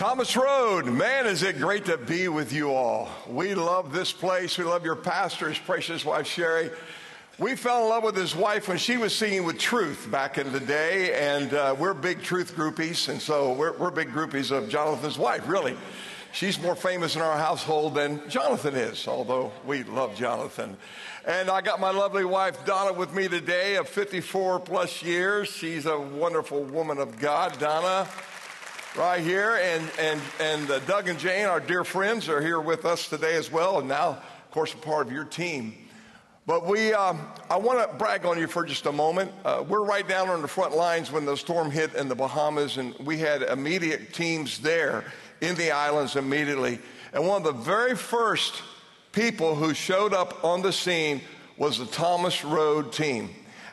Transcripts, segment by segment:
Thomas Road, man, is it great to be with you all. We love this place. We love your pastor, his precious wife, Sherry. We fell in love with his wife when she was singing with Truth back in the day, and uh, we're big Truth groupies, and so we're, we're big groupies of Jonathan's wife, really. She's more famous in our household than Jonathan is, although we love Jonathan. And I got my lovely wife Donna with me today of 54 plus years. She's a wonderful woman of God. Donna, right here. And, and, and uh, Doug and Jane, our dear friends, are here with us today as well. And now, of course, a part of your team. But we, um, I want to brag on you for just a moment. Uh, we're right down on the front lines when the storm hit in the Bahamas, and we had immediate teams there in the islands immediately. And one of the very first people who showed up on the scene was the Thomas Road team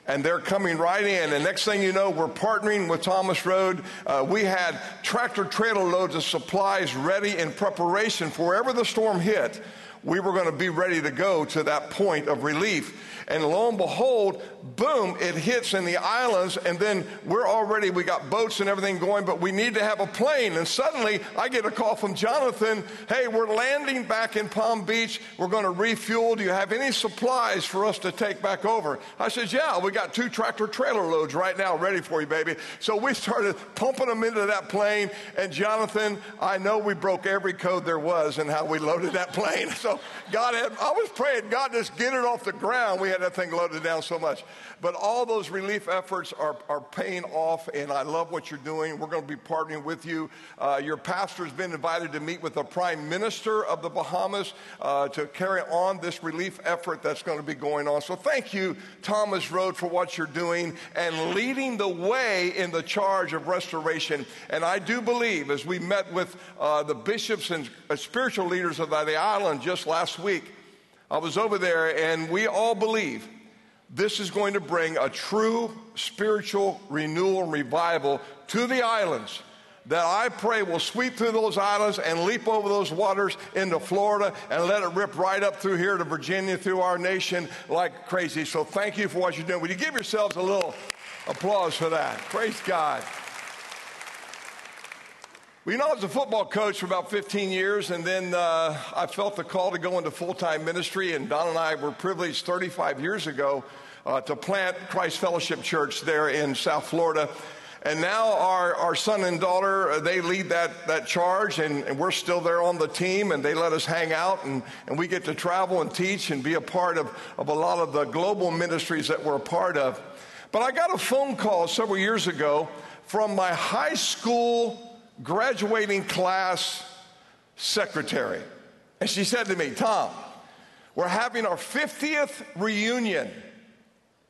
and they're coming right in. And next thing you know, we're partnering with Thomas Road. Uh, we had tractor trailer loads of supplies ready in preparation for wherever the storm hit. We were going to be ready to go to that point of relief. And lo and behold, boom, it hits in the islands. And then we're already, we got boats and everything going, but we need to have a plane. And suddenly I get a call from Jonathan Hey, we're landing back in Palm Beach. We're going to refuel. Do you have any supplies for us to take back over? I said, Yeah, we got two tractor trailer loads right now ready for you, baby. So we started pumping them into that plane. And Jonathan, I know we broke every code there was in how we loaded that plane. So God had, I was praying, God, just get it off the ground. We had that thing loaded down so much. But all those relief efforts are, are paying off, and I love what you're doing. We're going to be partnering with you. Uh, your pastor's been invited to meet with the Prime Minister of the Bahamas uh, to carry on this relief effort that's going to be going on. So thank you, Thomas Road, for what you're doing and leading the way in the charge of restoration. And I do believe, as we met with uh, the bishops and uh, spiritual leaders of the island just last week, I was over there, and we all believe this is going to bring a true spiritual renewal and revival to the islands that I pray will sweep through those islands and leap over those waters into Florida and let it rip right up through here to Virginia, through our nation like crazy. So thank you for what you're doing. Would you give yourselves a little applause for that? Praise God. Well, you know, I was a football coach for about 15 years, and then uh, I felt the call to go into full time ministry. And Don and I were privileged 35 years ago uh, to plant Christ Fellowship Church there in South Florida. And now our, our son and daughter, uh, they lead that, that charge, and, and, we're still there on the team, and they let us hang out, and, and we get to travel and teach and be a part of, of a lot of the global ministries that we're a part of. But I got a phone call several years ago from my high school graduating class secretary. And she said to me, Tom, we're having our 50th reunion.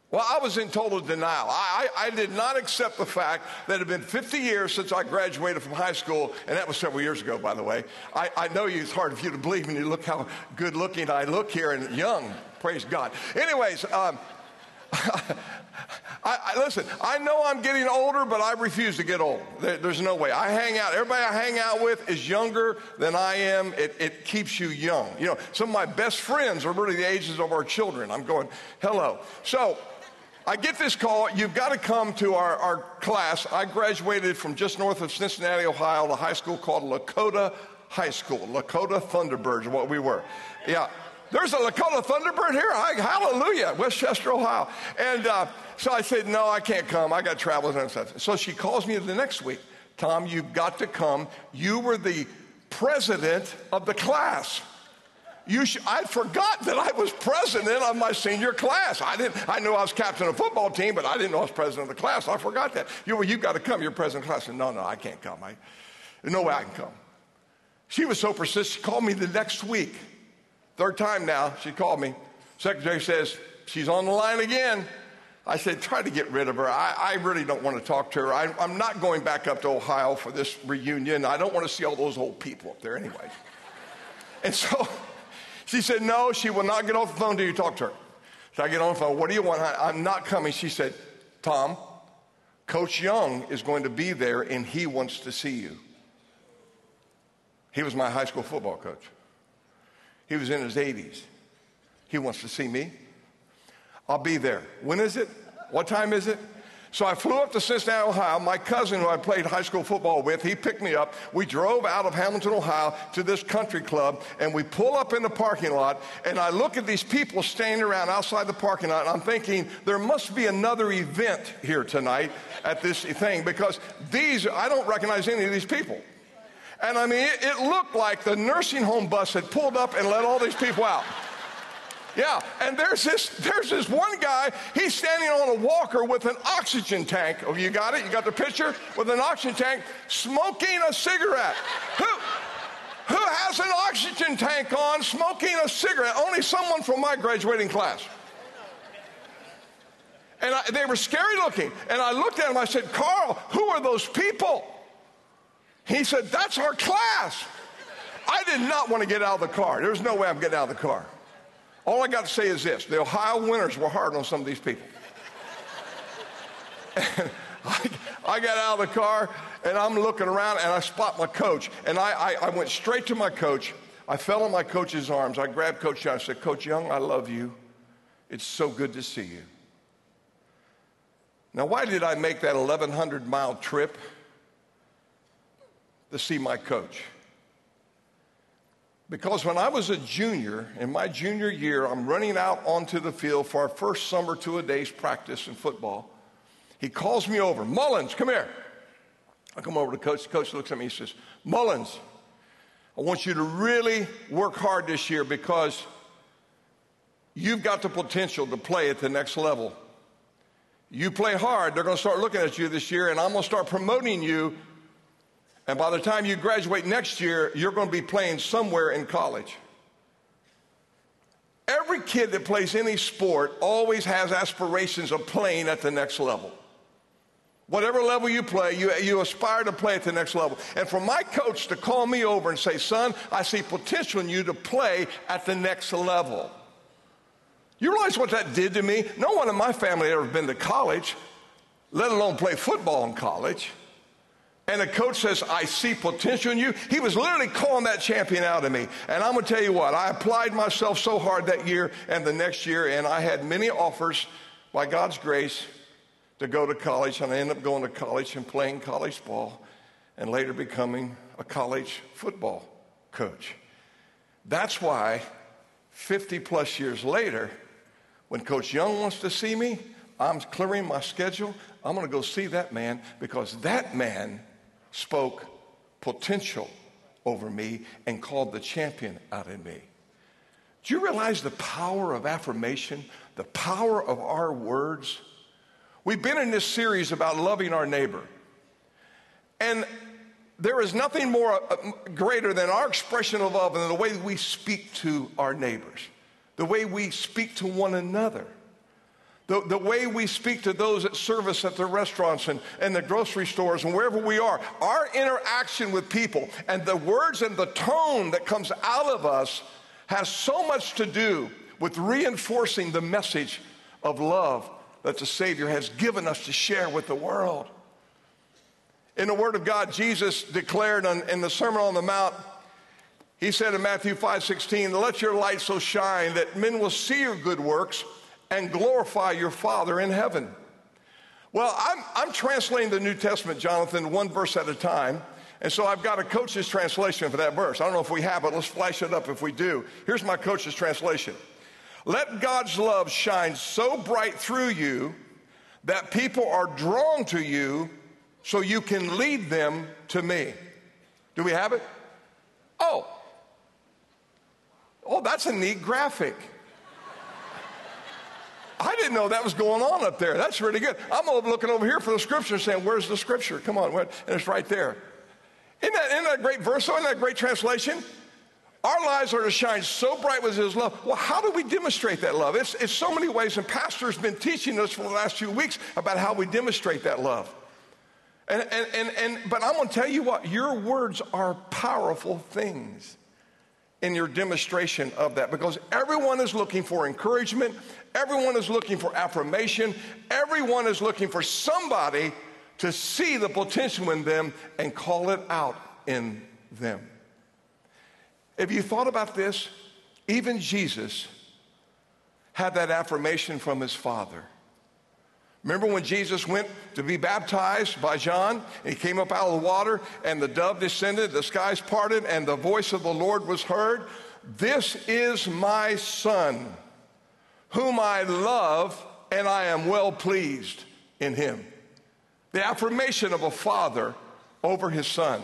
Well, I was in total denial. I, I, I, did not accept the fact that it had been 50 years since I graduated from high school, and that was several years ago, by the way. I, I know you, it's hard for you to believe when you look how good looking I look here and young. Praise God. Anyways, um, I, I, listen, I know I'm getting older, but I refuse to get old. There, there's no way. I hang out, everybody I hang out with is younger than I am. It, it keeps you young. You know, some of my best friends are really the ages of our children. I'm going, hello. So, I get this call, you've got to come to our, our class. I graduated from just north of Cincinnati, Ohio, a high school called Lakota High School. Lakota Thunderbirds, what we were. Yeah. There's a Lakota Thunderbird here. I, hallelujah, Westchester, Ohio. And uh, so I said, No, I can't come. I got travels and stuff. So she calls me the next week. Tom, you've got to come. You were the president of the class. You sh- I forgot that I was president of my senior class. I didn't. I knew I was captain of the football team, but I didn't know I was president of the class. I forgot that. You, well, you got to come. You're president of the class. Said, no, no, I can't come. I, no way I can come. She was so persistent. She called me the next week. Third time now, she called me. Secretary says, she's on the line again. I said, try to get rid of her. I, I really don't want to talk to her. I, am not going back up to Ohio for this reunion. I don't want to see all those old people up there anyway. and so she said, no, she will not get off the phone until you talk to her. So I get on the phone. What do you want? I'm not coming. She said, Tom, Coach Young is going to be there and he wants to see you. He was my high school football coach. He was in his 80s. He wants to see me. I'll be there. When is it? What time is it? So I flew up to Cincinnati, Ohio. My cousin, who I played high school football with, he picked me up. We drove out of Hamilton, Ohio to this country club, and we pull up in the parking lot, and I look at these people standing around outside the parking lot, and I'm thinking, there must be another event here tonight at this thing because these, I don't recognize any of these people. And I mean, it, it looked like the nursing home bus had pulled up and let all these people out. Yeah, and there's this there's this one guy. He's standing on a walker with an oxygen tank. Oh, you got it? You got the picture with an oxygen tank, smoking a cigarette. Who? Who has an oxygen tank on, smoking a cigarette? Only someone from my graduating class. And I, they were scary looking. And I looked at him. I said, Carl, who are those people? He said, That's our class. I did not want to get out of the car. There was no way I'm getting out of the car. All I got to say is this the Ohio winters were hard on some of these people. I, I, got out of the car and I'm looking around and I spot my coach. And I, I, I went straight to my coach. I fell in my coach's arms. I grabbed Coach Young. I said, Coach Young, I love you. It's so good to see you. Now, why did I make that 1,100 mile trip to see my coach? Because when I was a junior, in my junior year, I'm running out onto the field for our first summer two a days practice in football. He calls me over, Mullins, come here. I come over to the coach. The coach looks at me. He says, Mullins, I want you to really work hard this year because you've got the potential to play at the next level. You play hard, they're going to start looking at you this year, and I'm going to start promoting you and by the time you graduate next year, you're going to be playing somewhere in college. Every kid that plays any sport always has aspirations of playing at the next level. Whatever level you play, you, you aspire to play at the next level. And for my coach to call me over and say, son, I see potential in you to play at the next level. You realize what that did to me? No one in my family had ever been to college, let alone play football in college and the coach says, I see potential in you, he was literally calling that champion out of me. And I'm going to tell you what, I applied myself so hard that year and the next year, and I had many offers by God's grace to go to college, and I ended up going to college and playing college ball and later becoming a college football coach. That's why 50 plus years later, when Coach Young wants to see me, I'm clearing my schedule. I'm going to go see that man because that man spoke potential over me and called the champion out in me. Do you realize the power of affirmation, the power of our words? We've been in this series about loving our neighbor. And there is nothing more uh, greater than our expression of love and the way we speak to our neighbors, the way we speak to one another. The, the way we speak to those that serve us at the restaurants and, and the grocery stores and wherever we are, our interaction with people and the words and the tone that comes out of us has so much to do with reinforcing the message of love that the Savior has given us to share with the world. In the Word of God, Jesus declared on, in the Sermon on the Mount, he said in Matthew 5 16, Let your light so shine that men will see your good works and glorify your Father in heaven. Well, I'm, I'm translating the New Testament, Jonathan, one verse at a time. And so I've got a coach's translation for that verse. I don't know if we have it. Let's flash it up if we do. Here's my coach's translation Let God's love shine so bright through you that people are drawn to you so you can lead them to me. Do we have it? Oh. Oh, that's a neat graphic. I didn't know that was going on up there. That's really good. I'm looking over here for the scripture saying, Where's the scripture? Come on. And it's right there. Isn't that, isn't that a great verse? Isn't that a great translation? Our lives are to shine so bright with His love. Well, how do we demonstrate that love? It's, it's so many ways, and Pastor's been teaching us for the last few weeks about how we demonstrate that love. And, and, and, and, but I'm going to tell you what, your words are powerful things in your demonstration of that because everyone is looking for encouragement, everyone is looking for affirmation, everyone is looking for somebody to see the potential in them and call it out in them. If you thought about this? Even Jesus had that affirmation from his Father. Remember when Jesus went to be baptized by John? He came up out of the water, and the dove descended, the skies parted, and the voice of the Lord was heard. This is my son, whom I love, and I am well pleased in him. The affirmation of a father over his son.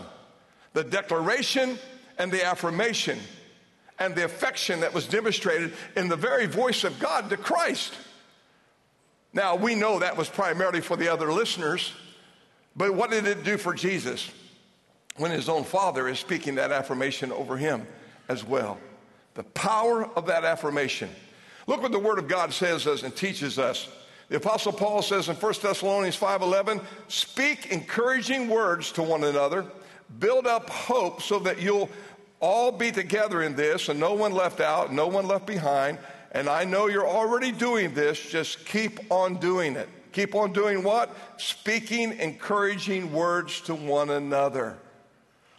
The declaration and the affirmation and the affection that was demonstrated in the very voice of God to Christ. Now, we know that was primarily for the other listeners, but what did it do for Jesus when his own father is speaking that affirmation over him as well? The power of that affirmation. Look what the Word of God says us and teaches us. The Apostle Paul says in 1 Thessalonians 5:11, "Speak encouraging words to one another, build up hope so that you'll all be together in this and no one left out, no one left behind." And I know you're already doing this, just keep on doing it. Keep on doing what? Speaking encouraging words to one another.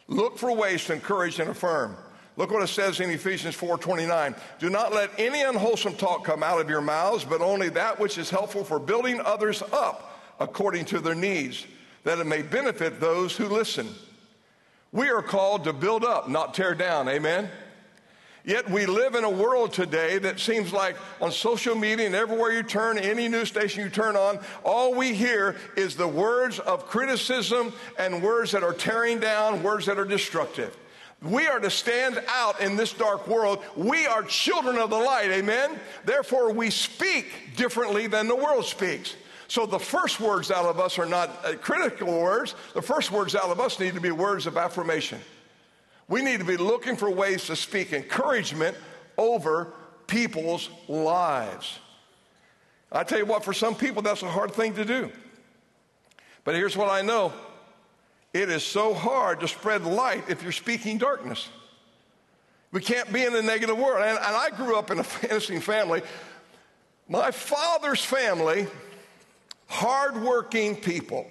Look for ways to encourage and affirm. Look what it says in Ephesians 4:29. Do not let any unwholesome talk come out of your mouths, but only that which is helpful for building others up according to their needs, that it may benefit those who listen. We are called to build up, not tear down. Amen. Yet we live in a world today that seems like on social media and everywhere you turn, any news station you turn on, all we hear is the words of criticism and words that are tearing down, words that are destructive. We are to stand out in this dark world. We are children of the light, amen? Therefore, we speak differently than the world speaks. So the first words out of us are not uh, critical words. The first words out of us need to be words of affirmation. We need to be looking for ways to speak encouragement over people's lives. I tell you what, for some people, that's a hard thing to do. But here's what I know it is so hard to spread light if you're speaking darkness. We can't be in a negative world. And, and I grew up in a interesting family. My father's family, hardworking people.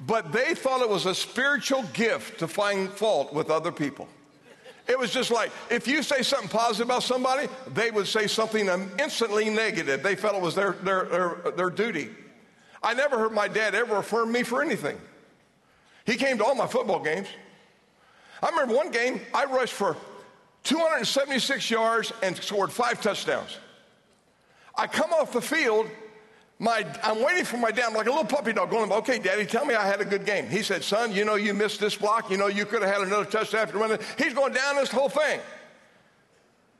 But they thought it was a spiritual gift to find fault with other people. It was just like if you say something positive about somebody, they would say something instantly negative. They felt it was their, their, their, their duty. I never heard my dad ever affirm me for anything. He came to all my football games. I remember one game, I rushed for 276 yards and scored five touchdowns. I come off the field my, I'm waiting for my dad. I'm like a little puppy dog going, okay, daddy, tell me I had a good game. He said, son, you know, you missed this block. You know, you could have had another touchdown after running. He's going down this whole thing.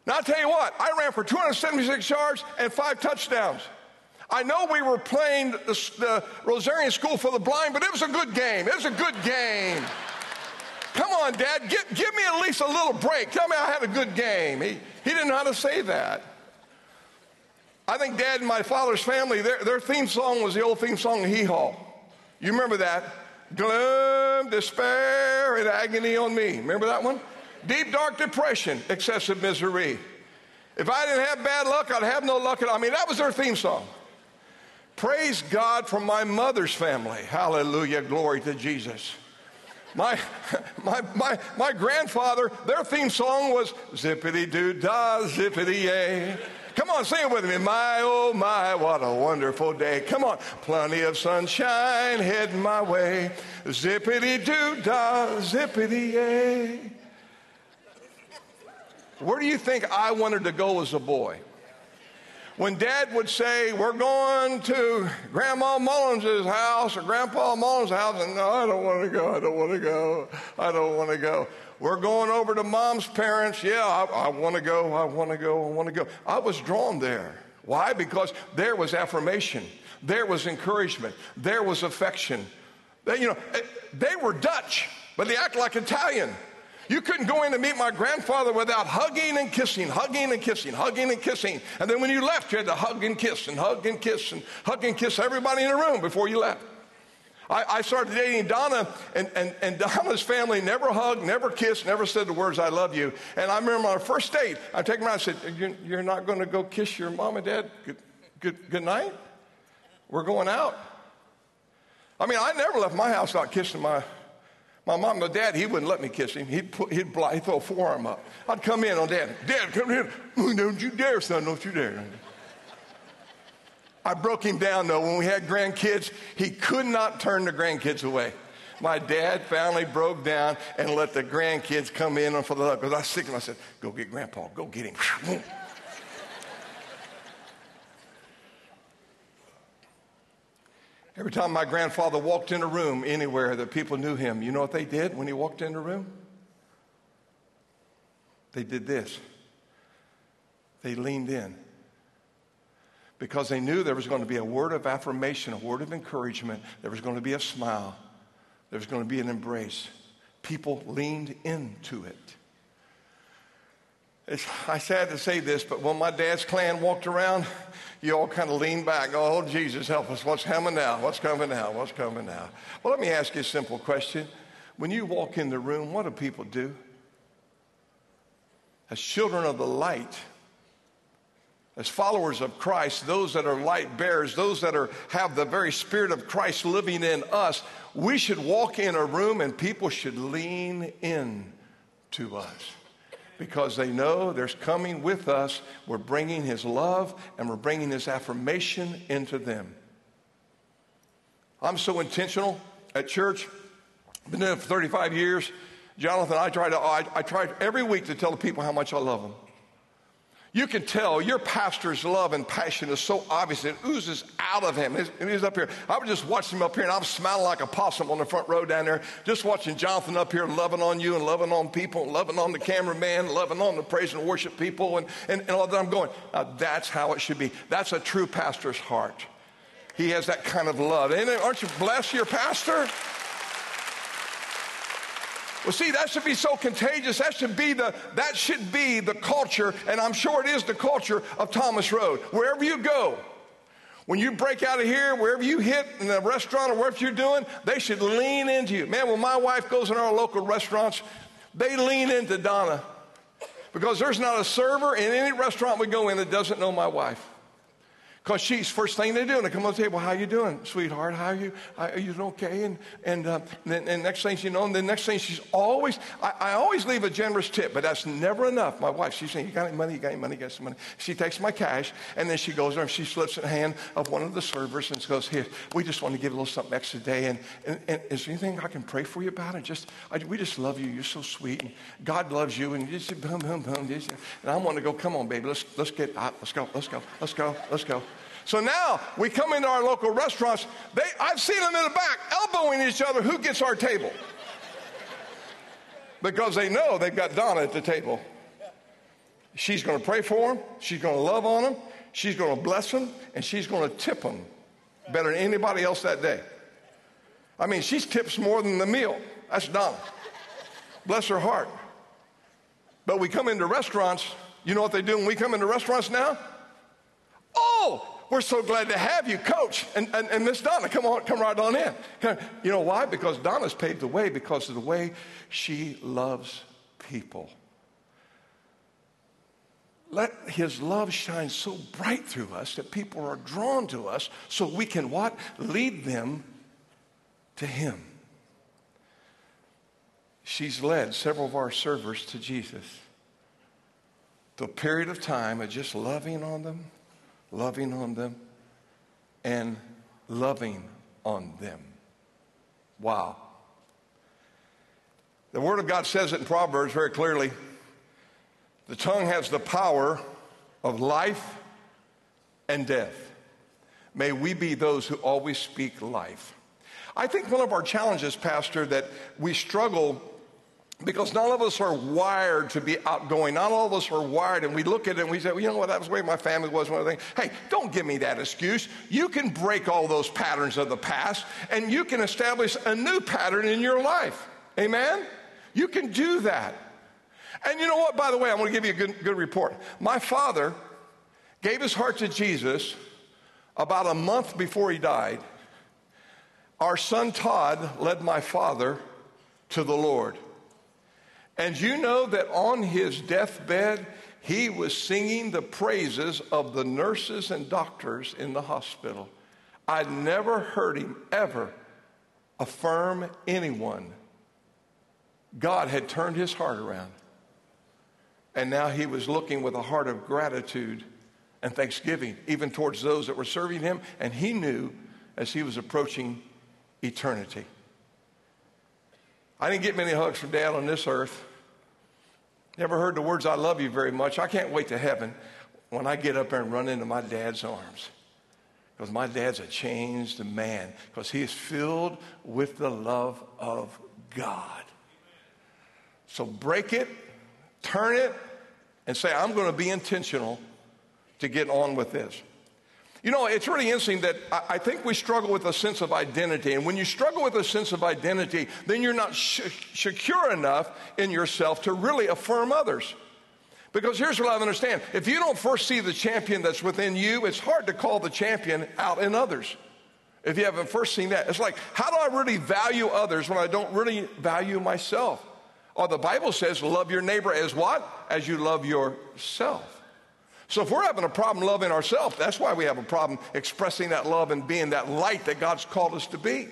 Now, I'll tell you what, I ran for 276 yards and five touchdowns. I know we were playing the, the Rosarian School for the Blind, but it was a good game. It was a good game. Come on, Dad, give, give me at least a little break. Tell me I had a good game. He, he didn't know how to say that. I think Dad and my father's family, their, their theme song was the old theme song Hee Haw. You remember that? Gloom, despair, and agony on me. Remember that one? Deep, dark depression, excessive misery. If I didn't have bad luck, I'd have no luck at all. I mean, that was their theme song. Praise God for my mother's family. Hallelujah. Glory to Jesus. My, my, my, my grandfather, their theme song was zippity doo dah, zippity yay. Come on, sing it with me. My, oh, my, what a wonderful day. Come on. Plenty of sunshine heading my way. Zippity doo dah, zippity yay. Where do you think I wanted to go as a boy? When dad would say, We're going to Grandma Mullins' house or Grandpa Mullins' house, and no, I don't want to go, I don't want to go, I don't want to go. We're going over to mom's parents. Yeah, I, I want to go. I want to go. I want to go. I was drawn there. Why? Because there was affirmation, there was encouragement, there was affection. They, you know, eh, they were Dutch, but they act like Italian. You couldn't go in to meet my grandfather without hugging and kissing, hugging and kissing, hugging and kissing. And then when you left, you had to hug and kiss and hug and kiss and hug and kiss everybody in the room before you left. I, I started dating Donna, and, and, and Donna's family never hugged, never kissed, never said the words, I love you. And I remember on our first date, I take her out and said, You're, you're not going to go kiss your mom and dad? Good, good, good night? We're going out. I mean, I never left my house without kissing my, my mom. My dad, he wouldn't let me kiss him. He'd, put, he'd, he'd throw a forearm up. I'd come in on dad. Dad, come in. Don't you dare, son. Don't you dare. I broke him down though. When we had grandkids, he could not turn the grandkids away. My dad finally broke down and let the grandkids come in for the love. Because I sick and I said, Go get grandpa, go get him. Every time my grandfather walked in a room anywhere that people knew him, you know what they did when he walked in the room? They did this. They leaned in because they knew there was going to be a word of affirmation, a word of encouragement, there was going to be a smile, there was going to be an embrace. People leaned into it. It's, I sad to say this, but when my dad's clan walked around, you all kind of leaned back. Oh, Jesus, help us. What's coming now? What's coming now? What's coming now? Well, let me ask you a simple question. When you walk in the room, what do people do? As children of the light, as followers of Christ, those that are light bearers, those that are, have the very Spirit of Christ living in us, we should walk in a room and people should lean in to us because they know there's coming with us. We're bringing His love and we're bringing His affirmation into them. I'm so intentional at church. I've Been it for 35 years. Jonathan, I try to I, I try every week to tell the people how much I love them. You can tell your pastor's love and passion is so obvious, it oozes out of him. He's up here. I was just watching him up here, and I'm smiling like a possum on the front row down there, just watching Jonathan up here loving on you and loving on people, and loving on the cameraman, loving on the praise and worship people, and, and, and all that. I'm going, that's how it should be. That's a true pastor's heart. He has that kind of love. Aren't you blessed, your pastor? Well, see, that should be so contagious. That should be the that should be the culture, and I'm sure it is the culture of Thomas Road. Wherever you go, when you break out of here, wherever you hit in a restaurant or whatever you're doing, they should lean into you. Man, when my wife goes in our local restaurants, they lean into Donna because there's not a server in any restaurant we go in that doesn't know my wife. Because she's first thing they do, and they come on the table, how you doing, sweetheart? How are you? Are you okay? And and, uh, and, and next thing you know, and the next thing she's always, I, I, always leave a generous tip, but that's never enough. My wife, she's saying, you got any money? You got any money? You got some money? She takes my cash, and then she goes there and she slips in the hand of one of the servers and goes, here, we just want to give a little something extra today, and, and, and is there anything I can pray for you about? And just, I, we just love you. You're so sweet, and God loves you, and just boom, boom, boom. Just, and I want to go, come on, baby, let's let's get out. Let's go, let's go, let's go, let's go. So now we come into our local restaurants. They, I've seen them in the back elbowing each other. Who gets our table? Because they know they've got Donna at the table. She's going to pray for them. She's going to love on them. She's going to bless them. And she's going to tip them better than anybody else that day. I mean, she tips more than the meal. That's Donna. Bless her heart. But we come into restaurants. You know what they do when we come into restaurants now? Oh, we're so glad to have you, Coach. And, and, and Miss Donna, come on, come right on in. You know why? Because Donna's paved the way because of the way she loves people. Let his love shine so bright through us that people are drawn to us so we can what? Lead them to him. She's led several of our servers to Jesus. The period of time of just loving on them, loving on them, and loving on them. Wow. The Word of God says it in Proverbs very clearly. The tongue has the power of life and death. May we be those who always speak life. I think one of our challenges, Pastor, that we struggle because none of us are wired to be outgoing. Not all of us are wired, and we look at it and we say, well, you know what, that was the way my family was. One of the things. Hey, don't give me that excuse. You can break all those patterns of the past, and you can establish a new pattern in your life. Amen? You can do that. And you know what, by the way, I'm going to give you a good, good report. My father gave his heart to Jesus about a month before he died. Our son Todd led my father to the Lord. And you know that on his deathbed, he was singing the praises of the nurses and doctors in the hospital. I'd never heard him ever affirm anyone. God had turned his heart around. And now he was looking with a heart of gratitude and thanksgiving, even towards those that were serving him. And he knew as he was approaching eternity. I didn't get many hugs from dad on this earth. Never heard the words, I love you very much. I can't wait to heaven when I get up there and run into my dad's arms. Because my dad's a changed man, because he is filled with the love of God. So break it, turn it, and say, I'm going to be intentional to get on with this. You know, it's really interesting that I think we struggle with a sense of identity. And when you struggle with a sense of identity, then you're not sh- secure enough in yourself to really affirm others. Because here's what I understand if you don't first see the champion that's within you, it's hard to call the champion out in others. If you haven't first seen that, it's like, how do I really value others when I don't really value myself? Or the Bible says, love your neighbor as what? As you love yourself. So if we're having a problem loving ourselves, that's why we have a problem expressing that love and being that light that God's called us to be.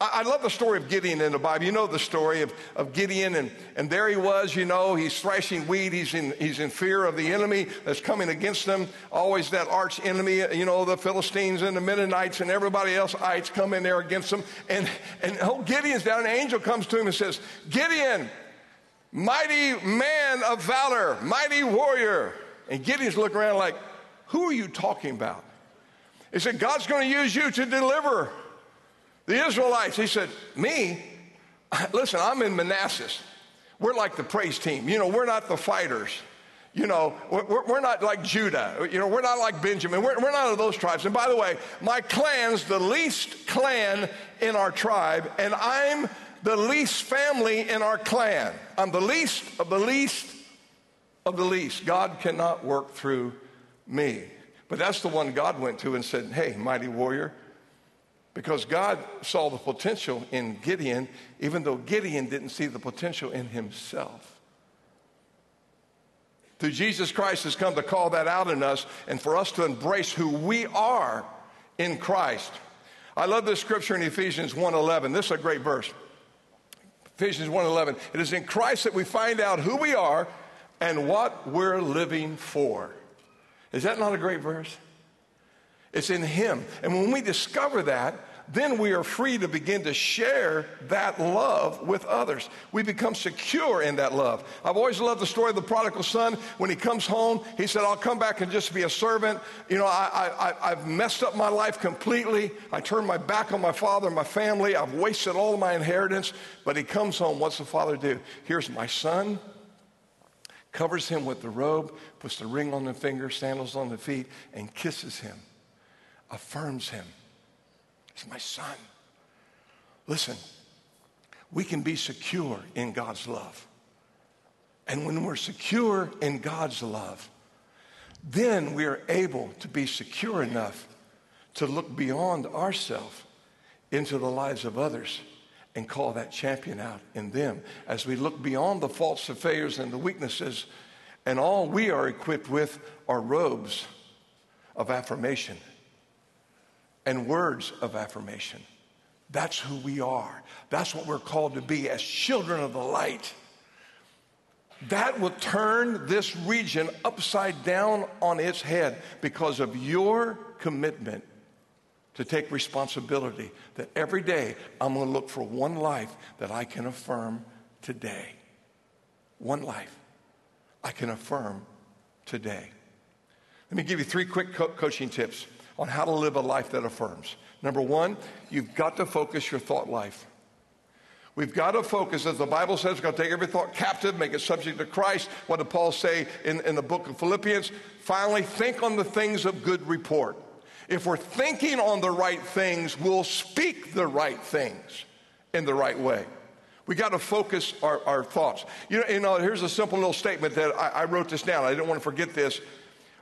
I, love the story of Gideon in the Bible. You know the story of, of Gideon, and, and there he was, you know, he's thrashing wheat. He's in, he's in fear of the enemy that's coming against him. Always that arch enemy, you know, the Philistines and the Midianites and everybody else, ites come in there against him. And, and oh, Gideon's down, an angel comes to him and says, Gideon, mighty man of valor, mighty warrior. And Gideon's looking around like, who are you talking about? He said, God's going to use you to deliver the Israelites. He said, Me? Listen, I'm in Manasseh. We're like the praise team. You know, we're not the fighters. You know, we're, we're not like Judah. You know, we're not like Benjamin. We're, we're not of those tribes. And by the way, my clan's the least clan in our tribe, and I'm the least family in our clan. I'm the least of the least of the least. God cannot work through me. But that's the one God went to and said, Hey, mighty warrior. Because God saw the potential in Gideon, even though Gideon didn't see the potential in himself. Through Jesus Christ has come to call that out in us and for us to embrace who we are in Christ. I love this scripture in Ephesians 1:11. This is a great verse. Ephesians 1:11. It is in Christ that we find out who we are and what we're living for. Is that not a great verse? It's in Him. And when we discover that, then we are free to begin to share that love with others. We become secure in that love. I've always loved the story of the prodigal son. When he comes home, he said, I'll come back and just be a servant. You know, I, I, I've messed up my life completely. I turned my back on my father and my family. I've wasted all of my inheritance. But he comes home. What's the father do? Here's my son covers him with the robe, puts the ring on the finger, sandals on the feet, and kisses him, affirms him. He's my son. Listen, we can be secure in God's love. And when we're secure in God's love, then we are able to be secure enough to look beyond ourselves into the lives of others and call that champion out in them as we look beyond the faults, the failures, and the weaknesses. And all we are equipped with are robes of affirmation and words of affirmation. That's who we are. That's what we're called to be as children of the light. That will turn this region upside down on its head because of your commitment to take responsibility that every day I'm going to look for one life that I can affirm today. One life I can affirm today. Let me give you three quick co- coaching tips on how to live a life that affirms. Number one, you've got to focus your thought life. We've got to focus, as the Bible says, we've got to take every thought captive, make it subject to Christ. What did Paul say in, in the book of Philippians? Finally, think on the things of good report. If we're thinking on the right things, we'll speak the right things in the right way. We got to focus our, our thoughts. You know, you know, here's a simple little statement that I, I wrote this down. I didn't want to forget this.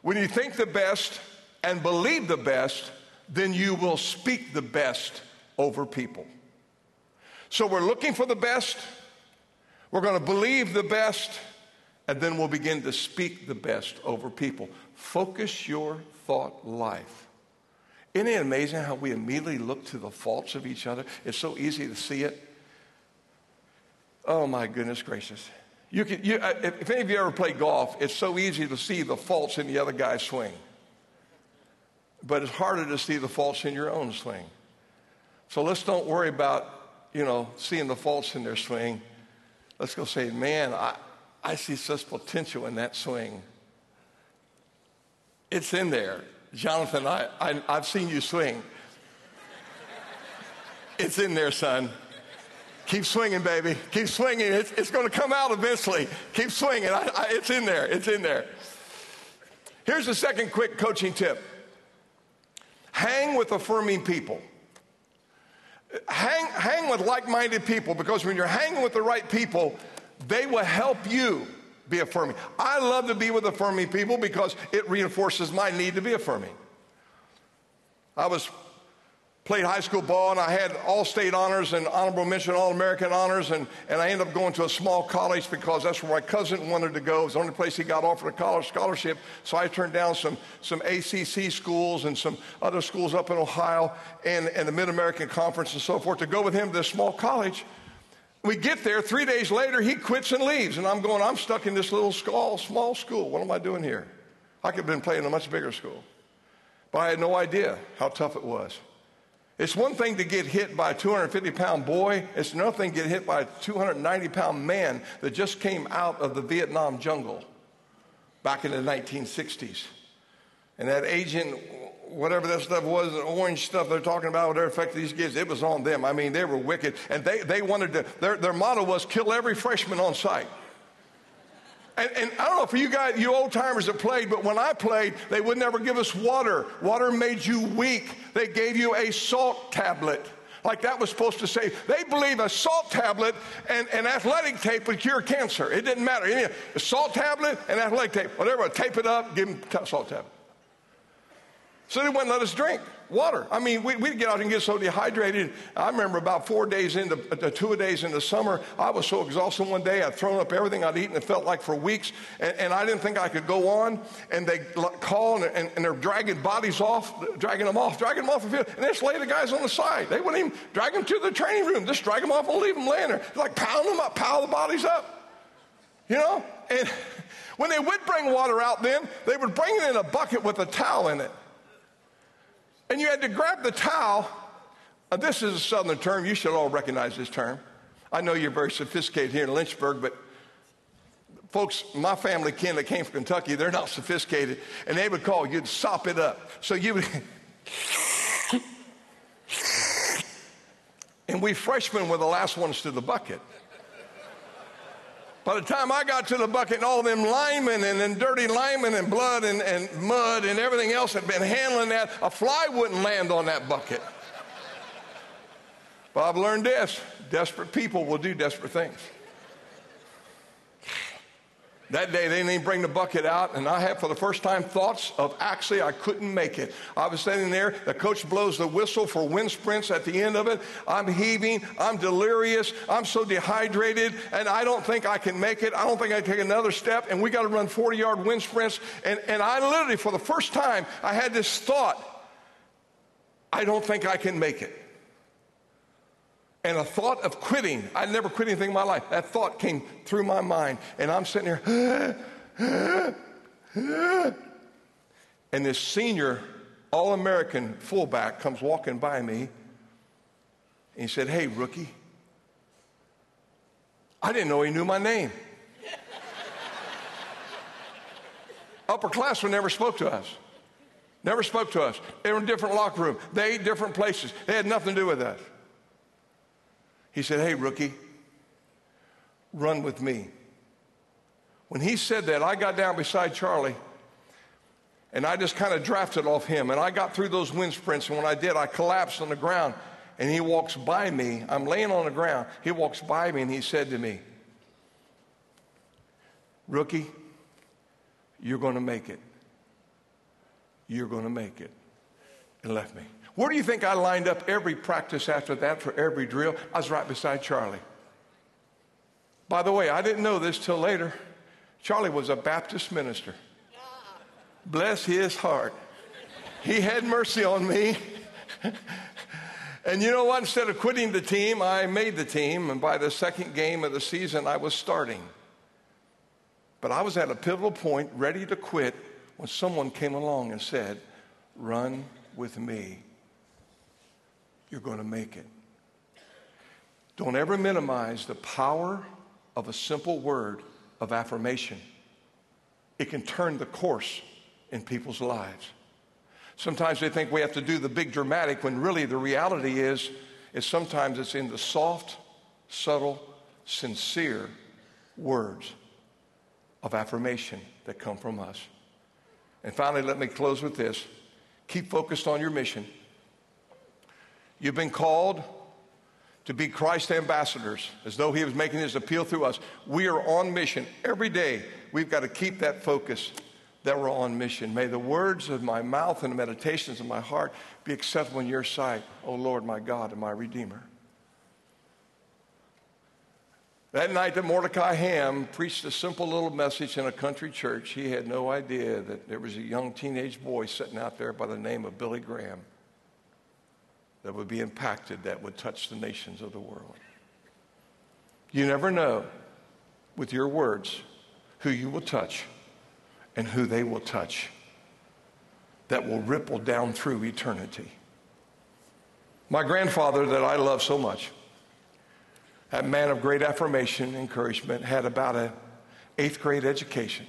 When you think the best, and believe the best, then you will speak the best over people. So we're looking for the best, we're going to believe the best, and then we'll begin to speak the best over people. Focus your thought life. Isn't it amazing how we immediately look to the faults of each other? It's so easy to see it. Oh my goodness gracious. You can, you, uh, if any of you ever play golf, it's so easy to see the faults in the other guy's swing. But it's harder to see the faults in your own swing. So let's don't worry about, you know, seeing the faults in their swing. Let's go say, man, I, I see such potential in that swing. It's in there. Jonathan, I, I, I've seen you swing. It's in there, son. Keep swinging, baby. Keep swinging. It's, it's going to come out eventually. Keep swinging. I, I, it's in there. It's in there. Here's the second quick coaching tip hang with affirming people. Hang, hang with like minded people because when you're hanging with the right people, they will help you be affirming. I love to be with affirming people because it reinforces my need to be affirming. I was played high school ball and I had all state honors and honorable mention all American honors and, and I ended up going to a small college because that's where my cousin wanted to go. It was the only place he got offered a college scholarship. So I turned down some, some ACC schools and some other schools up in Ohio and, and the Mid-American Conference and so forth to go with him to this small college. We get there, three days later, he quits and leaves. And I'm going, I'm stuck in this little small, small school. What am I doing here? I could have been playing in a much bigger school. But I had no idea how tough it was. It's one thing to get hit by a 250 pound boy, it's another thing to get hit by a 290 pound man that just came out of the Vietnam jungle back in the 1960s. And that agent, whatever that stuff was, the orange stuff they're talking about, whatever affected these kids, it was on them. I mean, they were wicked. And they, they wanted to, their, their motto was kill every freshman on sight. And, and, I don't know for you guys, you old timers that played, but when I played, they would never give us water. Water made you weak. They gave you a salt tablet. Like that was supposed to say, they believe a salt tablet and, and athletic tape would cure cancer. It didn't matter. A salt tablet and athletic tape, whatever, tape it up, give them salt tablet. So they wouldn't let us drink water. I mean, we, would get out and get so dehydrated. I remember about four days into, uh, two days into summer, I was so exhausted one day, I'd thrown up everything I'd eaten. It felt like for weeks, and, and I didn't think I could go on. And they call, and, and, and, they're dragging bodies off, dragging them off, dragging them off the field, and they just lay the guys on the side. They wouldn't even drag them to the training room, just drag them off and leave them laying there. Like pound them up, pile the bodies up. You know? And when they would bring water out then, they would bring it in a bucket with a towel in it. And you had to grab the towel. Uh, this is a southern term. You should all recognize this term. I know you're very sophisticated here in Lynchburg, but folks, my family kin that came from Kentucky, they're not sophisticated. And they would call, you'd sop it up. So you would. and we freshmen were the last ones to the bucket. By the time I got to the bucket and all them linemen and then dirty linemen and blood and, and mud and everything else had been handling that, a fly wouldn't land on that bucket. Bob learned this desperate people will do desperate things. That day, they didn't even bring the bucket out, and I had for the first time thoughts of actually I couldn't make it. I was standing there, the coach blows the whistle for wind sprints at the end of it. I'm heaving, I'm delirious, I'm so dehydrated, and I don't think I can make it. I don't think I can take another step, and we got to run 40 yard wind sprints. And, and I literally, for the first time, I had this thought I don't think I can make it and a thought of quitting. I'd never quit anything in my life. That thought came through my mind, and I'm sitting here, and this senior All American fullback comes walking by me, and he said, Hey, rookie. I didn't know he knew my name. Upperclassmen never spoke to us. Never spoke to us. They were in a different locker room. They ate different places. They had nothing to do with us. He said, Hey, rookie, run with me. When he said that, I got down beside Charlie and I just kind of drafted off him. And I got through those wind sprints. And when I did, I collapsed on the ground. And he walks by me. I'm laying on the ground. He walks by me and he said to me, Rookie, you're going to make it. You're going to make it. And left me. Where do you think I lined up every practice after that for every drill? I was right beside Charlie. By the way, I didn't know this till later. Charlie was a Baptist minister. Bless his heart. He had mercy on me. and you know what? Instead of quitting the team, I made the team. And by the second game of the season, I was starting. But I was at a pivotal point, ready to quit, when someone came along and said, Run with me. You're going to make it. Don't ever minimize the power of a simple word of affirmation. It can turn the course in people's lives. Sometimes they think we have to do the big dramatic when really the reality is, is sometimes it's in the soft, subtle, sincere words of affirmation that come from us. And finally, let me close with this. Keep focused on your mission. You've been called to be Christ's ambassadors, as though He was making His appeal through us. We are on mission every day. We've got to keep that focus that we're on mission. May the words of my mouth and the meditations of my heart be acceptable in your sight, O Lord, my God and my Redeemer. That night that Mordecai Ham preached a simple little message in a country church, he had no idea that there was a young teenage boy sitting out there by the name of Billy Graham that would be impacted, that would touch the nations of the world. You never know with your words who you will touch and who they will touch that will ripple down through eternity. My grandfather, that I love so much, that man of great affirmation, encouragement, had about an eighth grade education.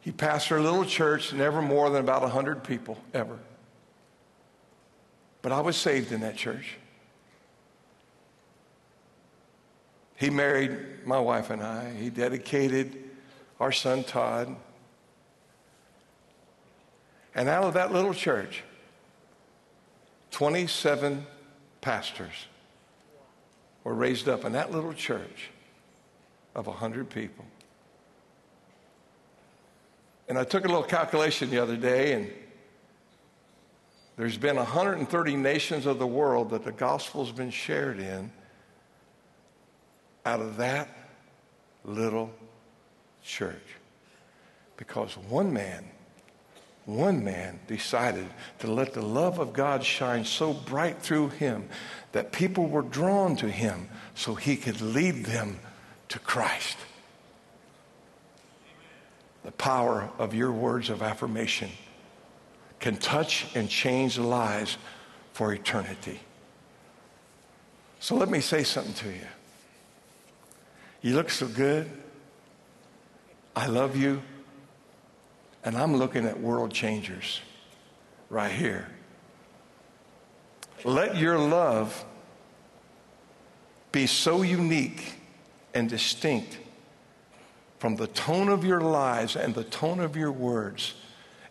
He pastored a little church, never more than about 100 people, ever. But I was saved in that church. He married my wife and I. He dedicated our son Todd. And out of that little church, 27 pastors were raised up in that little church of 100 people. And I took a little calculation the other day, and there's been 130 nations of the world that the gospel's been shared in out of that little church. Because one man, one man decided to let the love of God shine so bright through him that people were drawn to him so he could lead them to Christ. The power of your words of affirmation can touch and change lives for eternity. So let me say something to you. You look so good. I love you. And I'm looking at world changers right here. Let your love be so unique and distinct from the tone of your lives and the tone of your words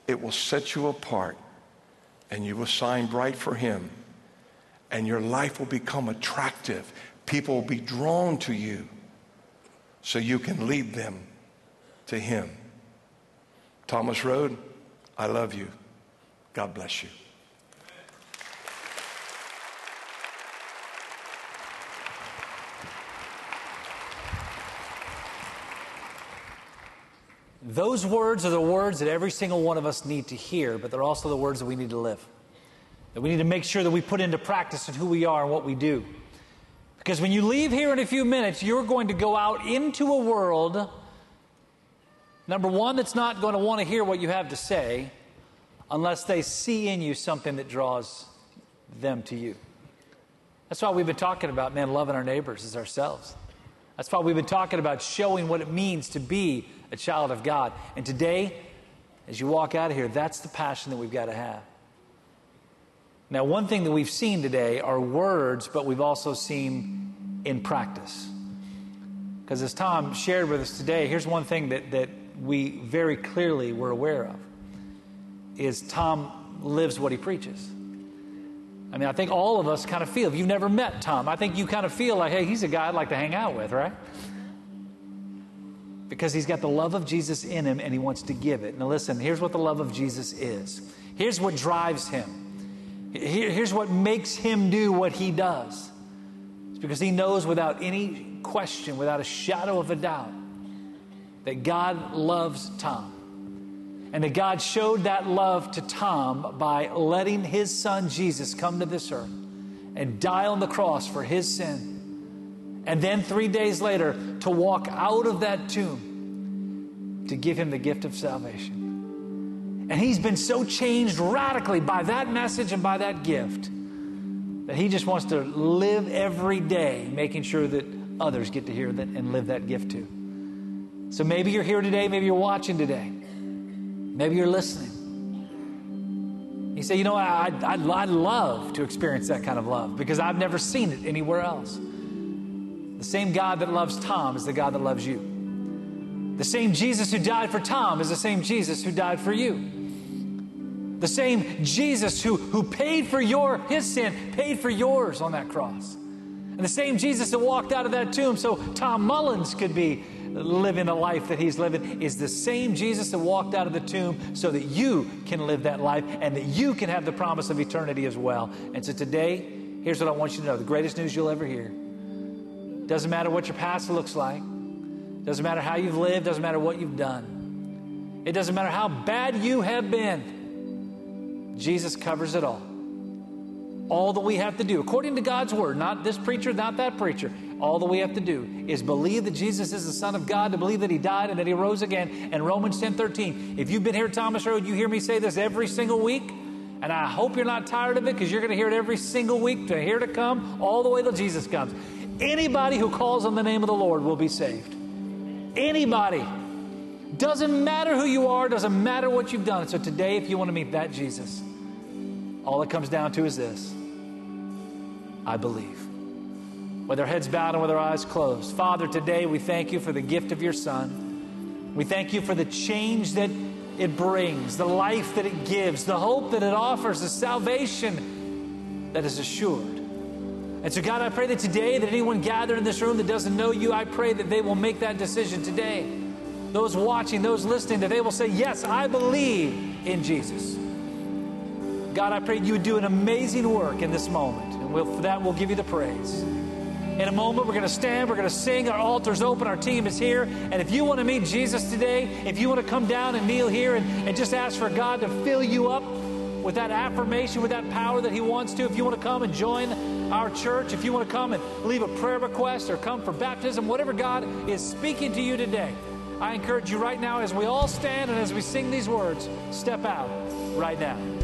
it will set you apart and you will shine bright for Him. And your life will become attractive. People will be drawn to you so you can lead them to Him. Thomas Road, I love you. God bless you. Those words are the words that every single one of us need to hear, but they're also the words that we need to live. That we need to make sure that we put into practice in who we are and what we do. Because when you leave here in a few minutes, you're going to go out into a world, number one, that's not going to want to hear what you have to say unless they see in you something that draws them to you. That's why we've been talking about, man, loving our neighbors as ourselves. That's why we've been talking about showing what it means to be a child of God. And today, as you walk out of here, that's the passion that we've got to have. Now, one thing that we've seen today are words, but we've also seen in practice. Because as Tom shared with us today, here's one thing that, that we very clearly were aware of is Tom lives what he preaches. I mean, I think all of us kind of feel, if you've never met Tom, I think you kind of feel like, hey, he's a guy I'd like to hang out with, right? because he's got the love of Jesus in him and he wants to give it. Now, listen, here's what the love of Jesus is here's what drives him, here's what makes him do what he does. It's because he knows without any question, without a shadow of a doubt, that God loves Tom. And that God showed that love to Tom by letting his son Jesus come to this earth and die on the cross for his sin and then three days later to walk out of that tomb to give him the gift of salvation. And he's been so changed radically by that message and by that gift that he just wants to live every day making sure that others get to hear that and live that gift too. So maybe you're here today, maybe you're watching today, maybe you're listening. You say, you know, I, I, I love to experience that kind of love because I've never seen it anywhere else. The same God that loves Tom is the God that loves you. The same Jesus who died for Tom is the same Jesus who died for you. The same Jesus who, who paid for your his sin, paid for yours on that cross. And the same Jesus that walked out of that tomb so Tom Mullins could be living the life that he's living is the same Jesus that walked out of the tomb so that you can live that life and that you can have the promise of eternity as well. And so today, here's what I want you to know the greatest news you'll ever hear. Doesn't matter what your past looks like, doesn't matter how you've lived, doesn't matter what you've done, it doesn't matter how bad you have been. Jesus covers it all. All that we have to do, according to God's word, not this preacher, not that preacher, all that we have to do is believe that Jesus is the Son of God, to believe that He died and that He rose again. And Romans 10 13. If you've been here Thomas Road, you hear me say this every single week. And I hope you're not tired of it because you're going to hear it every single week to here to come, all the way till Jesus comes. Anybody who calls on the name of the Lord will be saved. Anybody. Doesn't matter who you are, doesn't matter what you've done. So today, if you want to meet that Jesus, all it comes down to is this I believe with our heads bowed and with our eyes closed. Father, today we thank you for the gift of your Son. We thank you for the change that it brings, the life that it gives, the hope that it offers, the salvation that is assured. And so, God, I pray that today, that anyone gathered in this room that doesn't know you, I pray that they will make that decision today. Those watching, those listening, that they will say, Yes, I believe in Jesus. God, I pray you would do an amazing work in this moment. And we'll, for that, we'll give you the praise. In a moment, we're going to stand, we're going to sing, our altar's open, our team is here. And if you want to meet Jesus today, if you want to come down and kneel here and, and just ask for God to fill you up with that affirmation, with that power that He wants to, if you want to come and join our church, if you want to come and leave a prayer request or come for baptism, whatever God is speaking to you today, I encourage you right now as we all stand and as we sing these words, step out right now.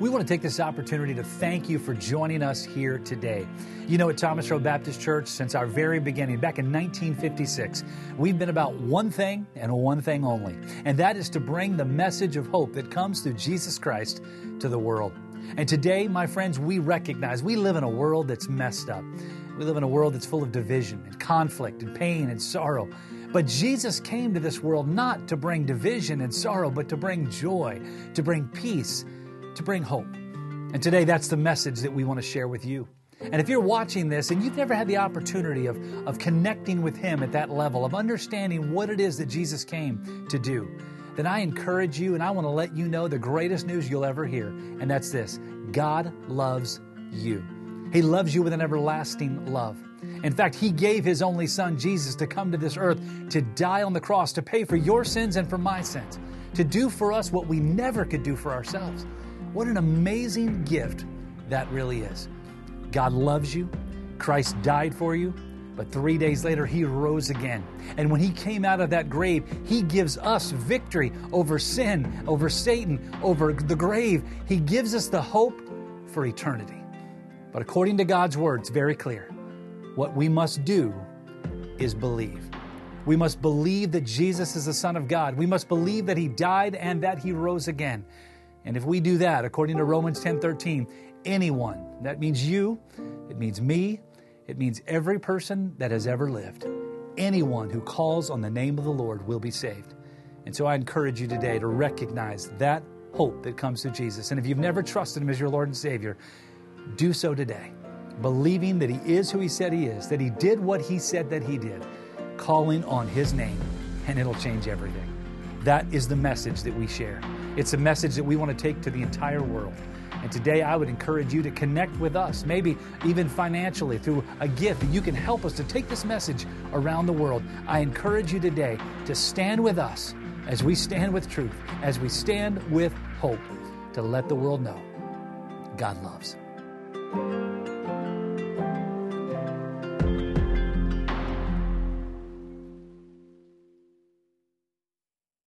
We want to take this opportunity to thank you for joining us here today. You know, at Thomas Road Baptist Church, since our very beginning, back in 1956, we've been about one thing and one thing only, and that is to bring the message of hope that comes through Jesus Christ to the world. And today, my friends, we recognize we live in a world that's messed up. We live in a world that's full of division and conflict and pain and sorrow. But Jesus came to this world not to bring division and sorrow, but to bring joy, to bring peace to bring hope. And today, that's the message that we want to share with you. And if you're watching this and you've never had the opportunity of, of connecting with Him at that level, of understanding what it is that Jesus came to do, then I encourage you and I want to let you know the greatest news you'll ever hear. And that's this God loves you. He loves you with an everlasting love. In fact, He gave His only Son, Jesus, to come to this earth to die on the cross, to pay for your sins and for my sins, to do for us what we never could do for ourselves. What an amazing gift that really is. God loves you. Christ died for you. But three days later, he rose again. And when he came out of that grave, he gives us victory over sin, over Satan, over the grave. He gives us the hope for eternity. But according to God's word, it's very clear. What we must do is believe. We must believe that Jesus is the Son of God. We must believe that he died and that he rose again. And if we do that, according to Romans 10:13, anyone, that means you, it means me, it means every person that has ever lived, anyone who calls on the name of the Lord will be saved. And so I encourage you today to recognize that hope that comes through Jesus. And if you've never trusted Him as your Lord and Savior, do so today, believing that He is who He said He is, that He did what He said that He did, calling on His name, and it'll change everything. That is the message that we share. It's a message that we want to take to the entire world. And today I would encourage you to connect with us, maybe even financially through a gift that you can help us to take this message around the world. I encourage you today to stand with us as we stand with truth, as we stand with hope, to let the world know God loves.